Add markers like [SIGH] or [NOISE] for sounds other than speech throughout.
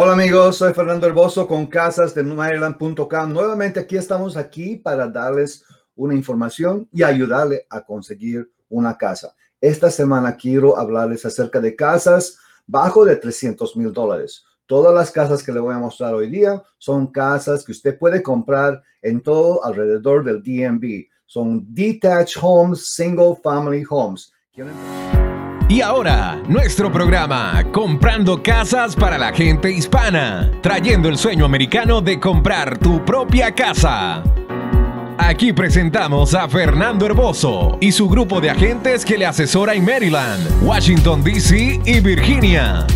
Hola amigos, soy Fernando Herboso con Casas de Maryland.com. Nuevamente aquí estamos aquí para darles una información y ayudarle a conseguir una casa. Esta semana quiero hablarles acerca de casas bajo de 300 mil dólares. Todas las casas que le voy a mostrar hoy día son casas que usted puede comprar en todo alrededor del DMV. Son detached homes, single family homes. Y ahora, nuestro programa, Comprando Casas para la gente hispana, trayendo el sueño americano de comprar tu propia casa. Aquí presentamos a Fernando Herboso y su grupo de agentes que le asesora en Maryland, Washington, D.C. y Virginia.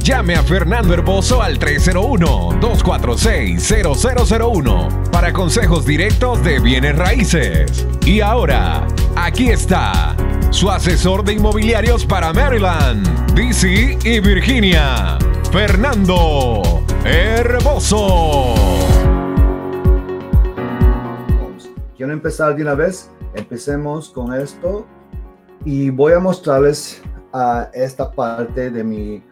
Llame a Fernando Herboso al 301-246-0001 para consejos directos de bienes raíces. Y ahora, aquí está su asesor de inmobiliarios para Maryland, DC y Virginia, Fernando Herboso. Quiero empezar de una vez. Empecemos con esto y voy a mostrarles a esta parte de mi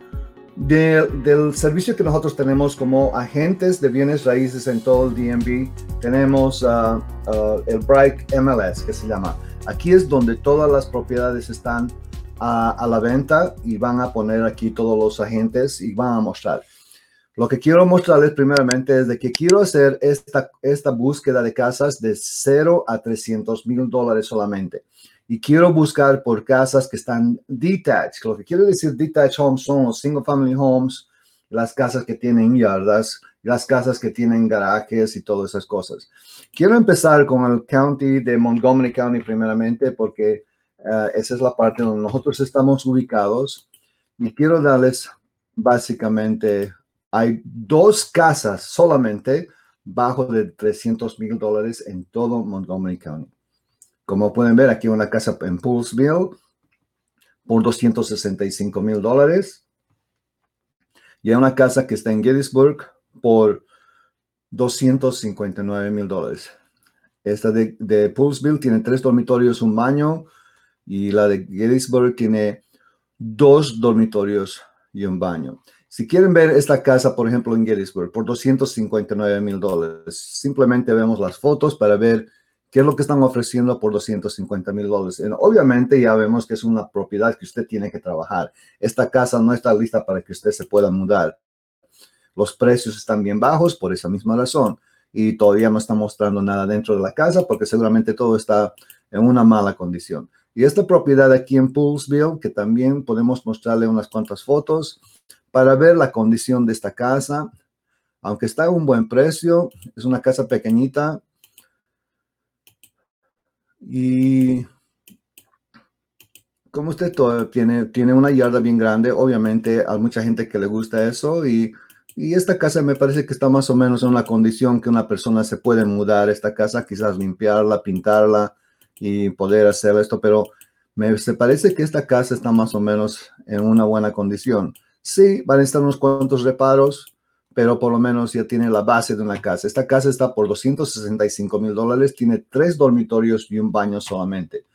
del servicio que nosotros tenemos como agentes de bienes raíces en todo el DMV. Tenemos uh, uh, el Bright MLS que se llama. Aquí es donde todas las propiedades están a, la venta y van a poner aquí todos los agentes y van a mostrar. Lo que quiero mostrarles primeramente es de que quiero hacer esta, esta búsqueda de casas de 0 a 300 mil dólares solamente. Y quiero buscar por casas que están detached. Lo que quiero decir detached homes son los single family homes, las casas que tienen yardas, las casas que tienen garajes y todas esas cosas. Quiero empezar con el county de Montgomery County primeramente porque eh, esa es la parte donde nosotros estamos ubicados y quiero darles básicamente, hay dos casas solamente bajo de 300 mil dólares en todo Montgomery County. Como pueden ver, aquí una casa en Poolsville por 265 mil dólares. Y hay una casa que está en Gettysburg por 259 mil dólares. Esta de, de tiene tres dormitorios, un baño, y la de Gettysburg tiene dos dormitorios y un baño. Si quieren ver esta casa, por ejemplo, en Gettysburg, por 259 mil dólares, simplemente vemos las fotos para ver qué es lo que están ofreciendo por 250 mil dólares. Obviamente ya vemos que es una propiedad que usted tiene que trabajar. Esta casa no está lista para que usted se pueda mudar. Los precios están bien bajos por esa misma razón y todavía no está mostrando nada dentro de la casa porque seguramente todo está en una mala condición. Y esta propiedad aquí en Poolsville, que también podemos mostrarle unas cuantas fotos para ver la condición de esta casa. Aunque está a un buen precio, es una casa pequeñita. Y como usted tiene, tiene una yarda bien grande, obviamente hay mucha gente que le gusta eso y y esta casa me parece que está más o menos en una condición que una persona se puede mudar esta casa, quizás limpiarla, pintarla y poder hacer esto, pero me se parece que esta casa está más o menos en una buena condición. Sí, van a estar unos cuantos reparos, pero por lo menos ya tiene la base de una casa. Esta casa está por 265 mil dólares, tiene tres dormitorios y un baño solamente.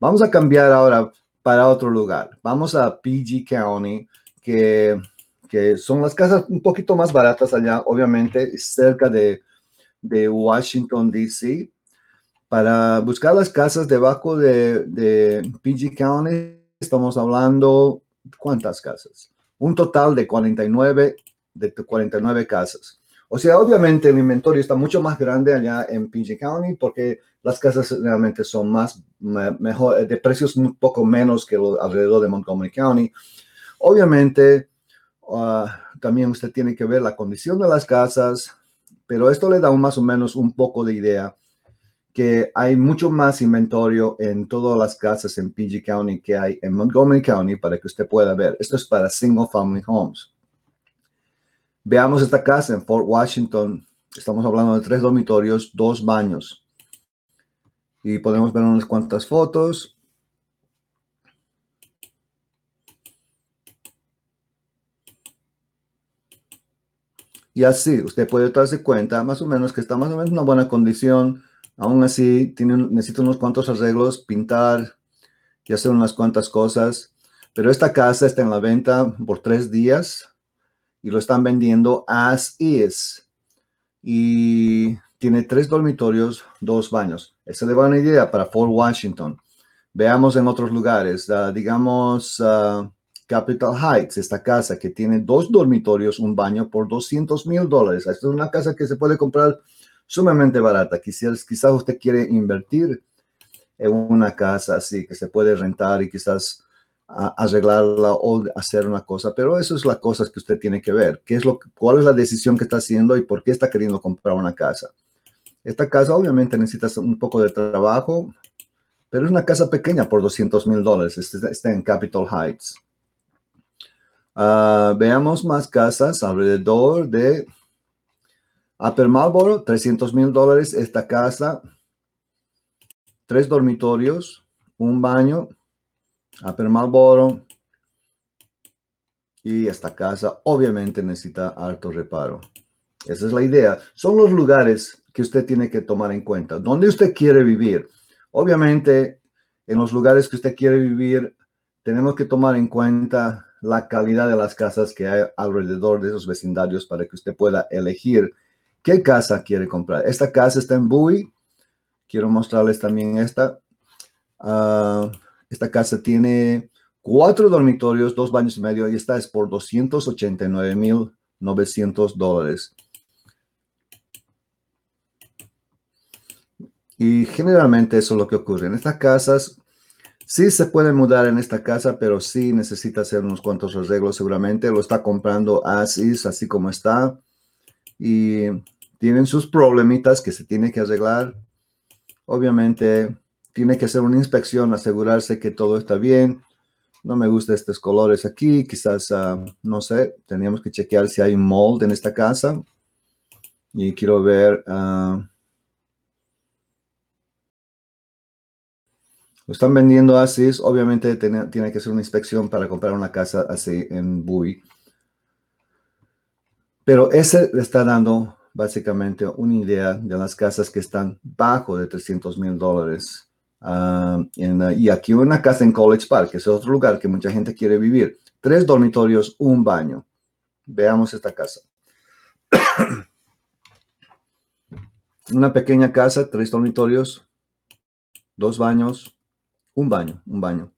Vamos a cambiar ahora para otro lugar. Vamos a PG County, que que son las casas un poquito más baratas allá, obviamente, cerca de, de Washington, D.C. Para buscar las casas debajo de, de PG County, estamos hablando, ¿cuántas casas? Un total de 49, de 49 casas. O sea, obviamente el inventario está mucho más grande allá en PG County porque las casas realmente son más, mejor, de precios un poco menos que alrededor de Montgomery County. Obviamente, Ah, también usted tiene que ver la condición de las casas, pero esto le da más o menos un poco de idea que hay mucho más inventario en todas las casas en PG County que hay en Montgomery County para que usted pueda ver. Esto es para single family homes. Veamos esta casa en Fort Washington. Estamos hablando de tres dormitorios, dos baños. Y podemos ver unas cuantas fotos. Y así usted puede darse cuenta más o menos que está más o menos en una buena condición. Aún así, tiene, necesita unos cuantos arreglos, pintar y hacer unas cuantas cosas. Pero esta casa está en la venta por tres días y lo están vendiendo as is. Y tiene tres dormitorios, dos baños. Esa es buena idea para Fort Washington. Veamos en otros lugares, ah, digamos uh, Capital Heights, esta casa que tiene dos dormitorios, un baño por 200 mil dólares. Esta es una casa que se puede comprar sumamente barata. Quizás, quizás usted quiere invertir en una casa así que se puede rentar y quizás arreglarla o hacer una cosa, pero eso es las cosas que usted tiene que ver. ¿Qué es lo, ¿Cuál es la decisión que está haciendo y por qué está queriendo comprar una casa? Esta casa obviamente necesita un poco de trabajo, pero es una casa pequeña por 200 mil dólares. Está, está, en Capitol Heights. Ah, veamos más casas alrededor de Upper Marlboro, 300 mil dólares. Esta casa, tres dormitorios, un baño, Upper. Y esta casa obviamente necesita alto reparo. Esa es la idea. Son los lugares que usted tiene que tomar en cuenta. ¿Dónde usted quiere vivir? Obviamente, en los lugares que usted quiere vivir, tenemos que tomar en cuenta la calidad de las casas que hay alrededor de esos vecindarios para que usted pueda elegir qué casa quiere comprar. Esta casa está en Bowie. Quiero mostrarles también esta. Uh, esta casa tiene cuatro dormitorios, dos baños y medio y esta es por 289,900 dólares. Y generalmente eso es lo que ocurre. En estas casas, sí se puede mudar en esta casa, pero sí necesita hacer unos cuantos arreglos seguramente. Lo está comprando así, así como está. Y tienen sus problemitas que se tiene que arreglar. Obviamente tiene que hacer una inspección, asegurarse que todo está bien. No me gustan estos colores aquí, quizás, ah, no sé, teníamos que chequear si hay mold en esta casa. Y quiero ver... Uh, lo están vendiendo así, obviamente tiene, tiene, que hacer una inspección para comprar una casa así en Bowie. Pero ese le está dando básicamente una idea de las casas que están bajo de 300 mil dólares. Ah, ah, y aquí una casa en College Park, que es otro lugar que mucha gente quiere vivir. Tres dormitorios, un baño. Veamos esta casa. [CLEARS THROAT] una pequeña casa, tres dormitorios, dos baños, un baño, un baño.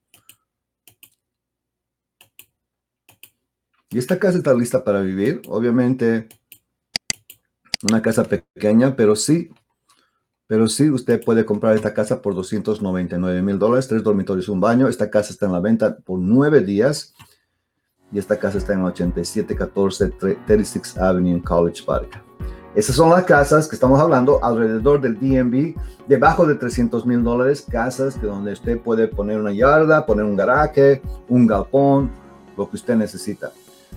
Y esta casa está lista para vivir. Obviamente, una casa pequeña, pero sí pero sí, usted puede comprar esta casa por 299 mil dólares, tres dormitorios, un baño. Esta casa está en la venta por nueve días. Y esta casa está en 8714 36 Avenue en College Park. Esas son las casas que estamos hablando alrededor del DMV, debajo de 300 mil dólares, casas que donde usted puede poner una yarda, poner un garaje, un galpón, lo que usted necesita.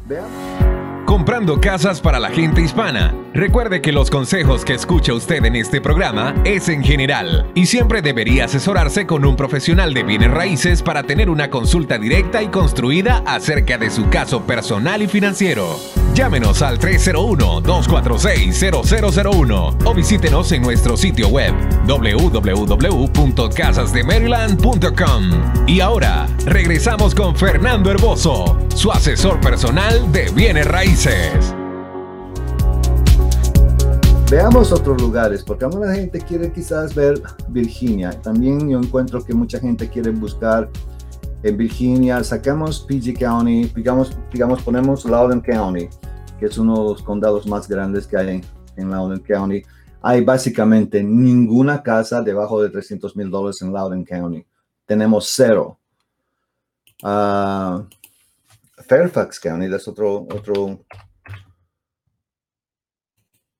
Veamos comprando casas para la gente hispana. Recuerde que los consejos que escucha usted en este programa es en general y siempre debería asesorarse con un profesional de bienes raíces para tener una consulta directa y construida acerca de su caso personal y financiero. Llámenos al 301-246-0001 o visítenos en nuestro sitio web www.casasdemaryland.com. Y ahora, regresamos con Fernando Herboso, su asesor personal de bienes raíces. Veamos otros lugares, porque alguna gente quiere quizás ver Virginia. También yo encuentro que mucha gente quiere buscar en Virginia. Sacamos PG County, digamos, digamos ponemos Loudoun County que es uno de los condados más grandes que hay en, en Loudoun County, hay básicamente ninguna casa debajo de 300 mil dólares en Loudoun County. Tenemos cero. Uh, Fairfax County, es otro, otro,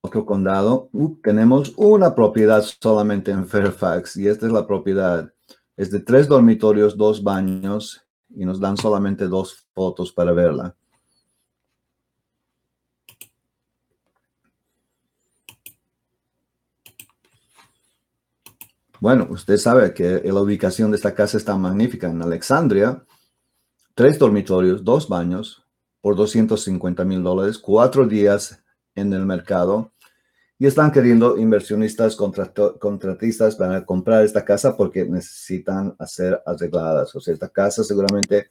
otro condado. Uh, tenemos una propiedad solamente en Fairfax y esta es la propiedad. Es de tres dormitorios, dos baños y nos dan solamente dos fotos para verla. Bueno, usted sabe que la ubicación de esta casa está magnífica en Alexandria. Tres dormitorios, dos baños por 250 mil dólares, cuatro días en el mercado. Y están queriendo inversionistas, contratistas para comprar esta casa porque necesitan hacer arregladas. O sea, esta casa seguramente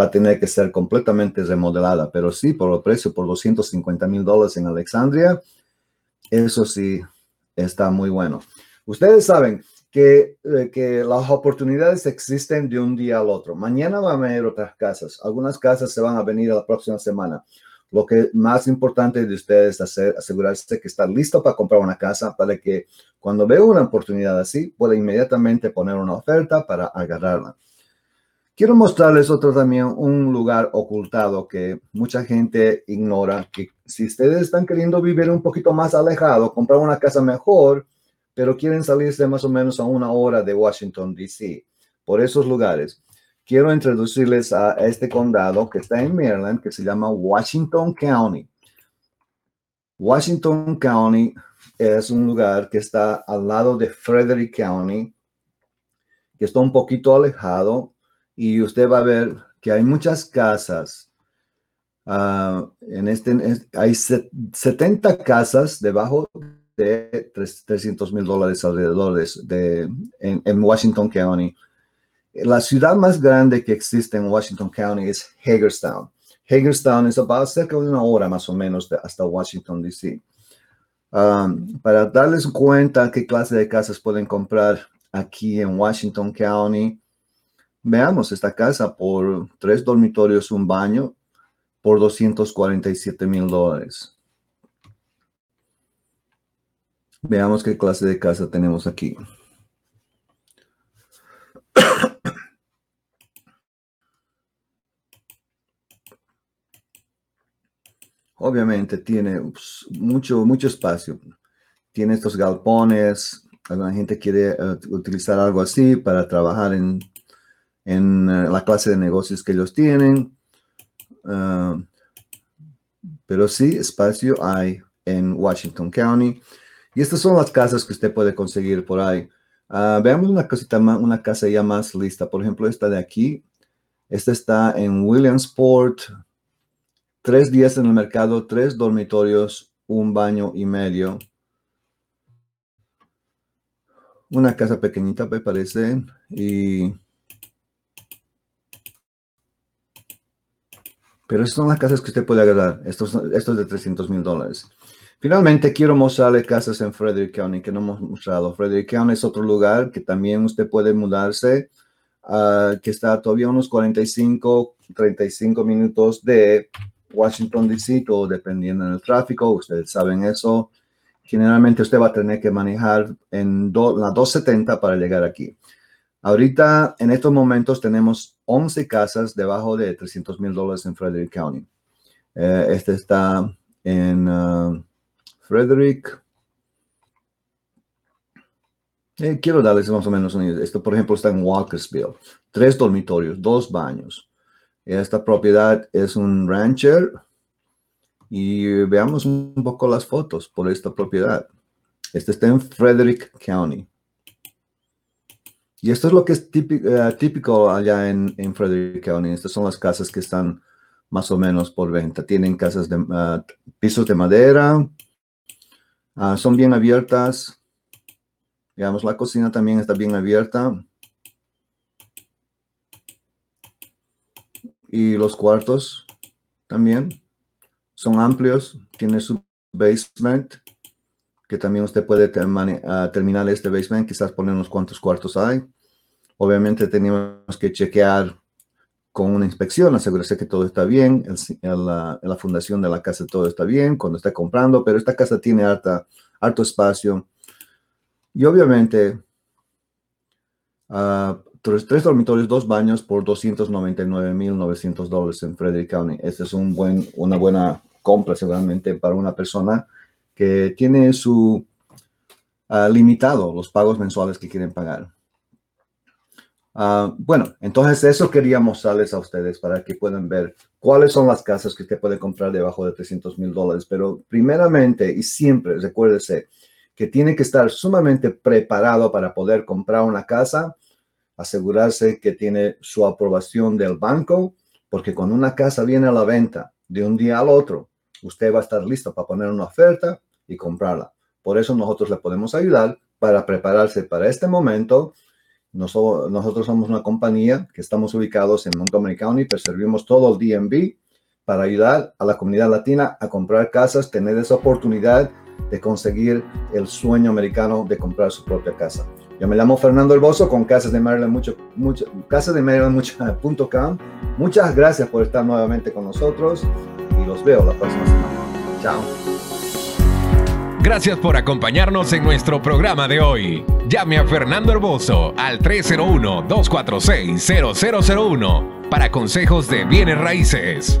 va a tener que ser completamente remodelada, pero sí, por el precio, por 250 mil dólares en Alexandria, eso sí está muy bueno. Ustedes saben que, eh, que las oportunidades existen de un día al otro. Mañana van a haber otras casas. Algunas casas se van a venir la próxima semana. Lo que más importante de ustedes es hacer, asegurarse que está listo para comprar una casa para que cuando vea una oportunidad así, pueda inmediatamente poner una oferta para agarrarla. Quiero mostrarles otro también, un lugar ocultado que mucha gente ignora, que si ustedes están queriendo vivir un poquito más alejado, comprar una casa mejor, pero quieren salirse más o menos a una hora de Washington, D.C., por esos lugares, quiero introducirles a este condado que está en Maryland, que se llama Washington County. Washington County es un lugar que está al lado de Frederick County, que está un poquito alejado, y usted va a ver que hay muchas casas. Ah, en este, hay 70 casas debajo de 300 mil dólares alrededor de, en, Washington County. La ciudad más grande que existe en Washington County es Hagerstown. Hagerstown es about cerca de una hora más o menos hasta Washington, D.C. Um, para darles cuenta qué clase de casas pueden comprar aquí en Washington County, veamos esta casa por tres dormitorios, un baño, por 247 mil dólares. Veamos qué clase de casa tenemos aquí. [COUGHS] Obviamente tiene pues, mucho, mucho espacio. Tiene estos galpones. Alguna gente quiere eh, utilizar algo así para trabajar en, en eh, la clase de negocios que ellos tienen. Ah, pero sí, espacio hay en Washington County. Y estas son las casas que usted puede conseguir por ahí. Ah, veamos una cosita más, una casa ya más lista. Por ejemplo, esta de aquí. Esta está en Williamsport. Tres días en el mercado, tres dormitorios, un baño y medio. Una casa pequeñita, me parece. Y... Pero estas son las casas que usted puede agarrar. Estos, estos de 300 mil dólares. Finalmente, quiero mostrarle casas en Frederick County que no hemos mostrado. Frederick County es otro lugar que también usted puede mudarse, uh, que está todavía unos 45, 35 minutos de Washington, D.C., todo dependiendo del tráfico. Ustedes saben eso. Generalmente usted va a tener que manejar en la 270 para llegar aquí. Ahorita, en estos momentos, tenemos 11 casas debajo de 300 mil dólares en Frederick County. Eh, este está en... Uh, Frederick. Eh, quiero darles más o menos Esto, por ejemplo, está en Walkersville. Tres dormitorios, dos baños. Esta propiedad es un rancher. Y veamos un poco las fotos por esta propiedad. Este está en Frederick County. Y esto es lo que es eh, típico, allá en, Frederick County. Estas son las casas que están más o menos por venta. Tienen casas de uh, pisos de madera, Ah, son bien abiertas. Digamos, la cocina también está bien abierta. Y los cuartos también son amplios. Tiene su basement, que también usted puede ah, terminar este basement, quizás poner unos cuantos cuartos hay. Obviamente tenemos que chequear con una inspección, asegúrese que todo está bien, en la, fundación de la casa todo está bien cuando está comprando, pero esta casa tiene harta, harto espacio. Y obviamente, uh, tres, dormitorios, dos baños por 299.900 dólares en Frederick County. Esta es un buen, una buena compra seguramente para una persona que tiene su uh, limitado los pagos mensuales que quieren pagar. Ah, bueno, entonces eso quería mostrarles a ustedes para que puedan ver cuáles son las casas que usted puede comprar debajo de 300 mil dólares. Pero primeramente y siempre recuérdese que tiene que estar sumamente preparado para poder comprar una casa, asegurarse que tiene su aprobación del banco, porque cuando una casa viene a la venta de un día al otro, usted va a estar listo para poner una oferta y comprarla. Por eso nosotros le podemos ayudar para prepararse para este momento Nosotros, somos una compañía que estamos ubicados en Montgomery County, pero servimos todo el DMV para ayudar a la comunidad latina a comprar casas, tener esa oportunidad de conseguir el sueño americano de comprar su propia casa. Yo me llamo Fernando Herboso con Casas de Maryland, mucho, mucho, Casas de Maryland, mucho.com. [LAUGHS] Muchas gracias por estar nuevamente con nosotros y los veo la próxima semana. Chao. Gracias por acompañarnos en nuestro programa de hoy. Llame a Fernando Herboso al 301-246-0001 para consejos de bienes raíces.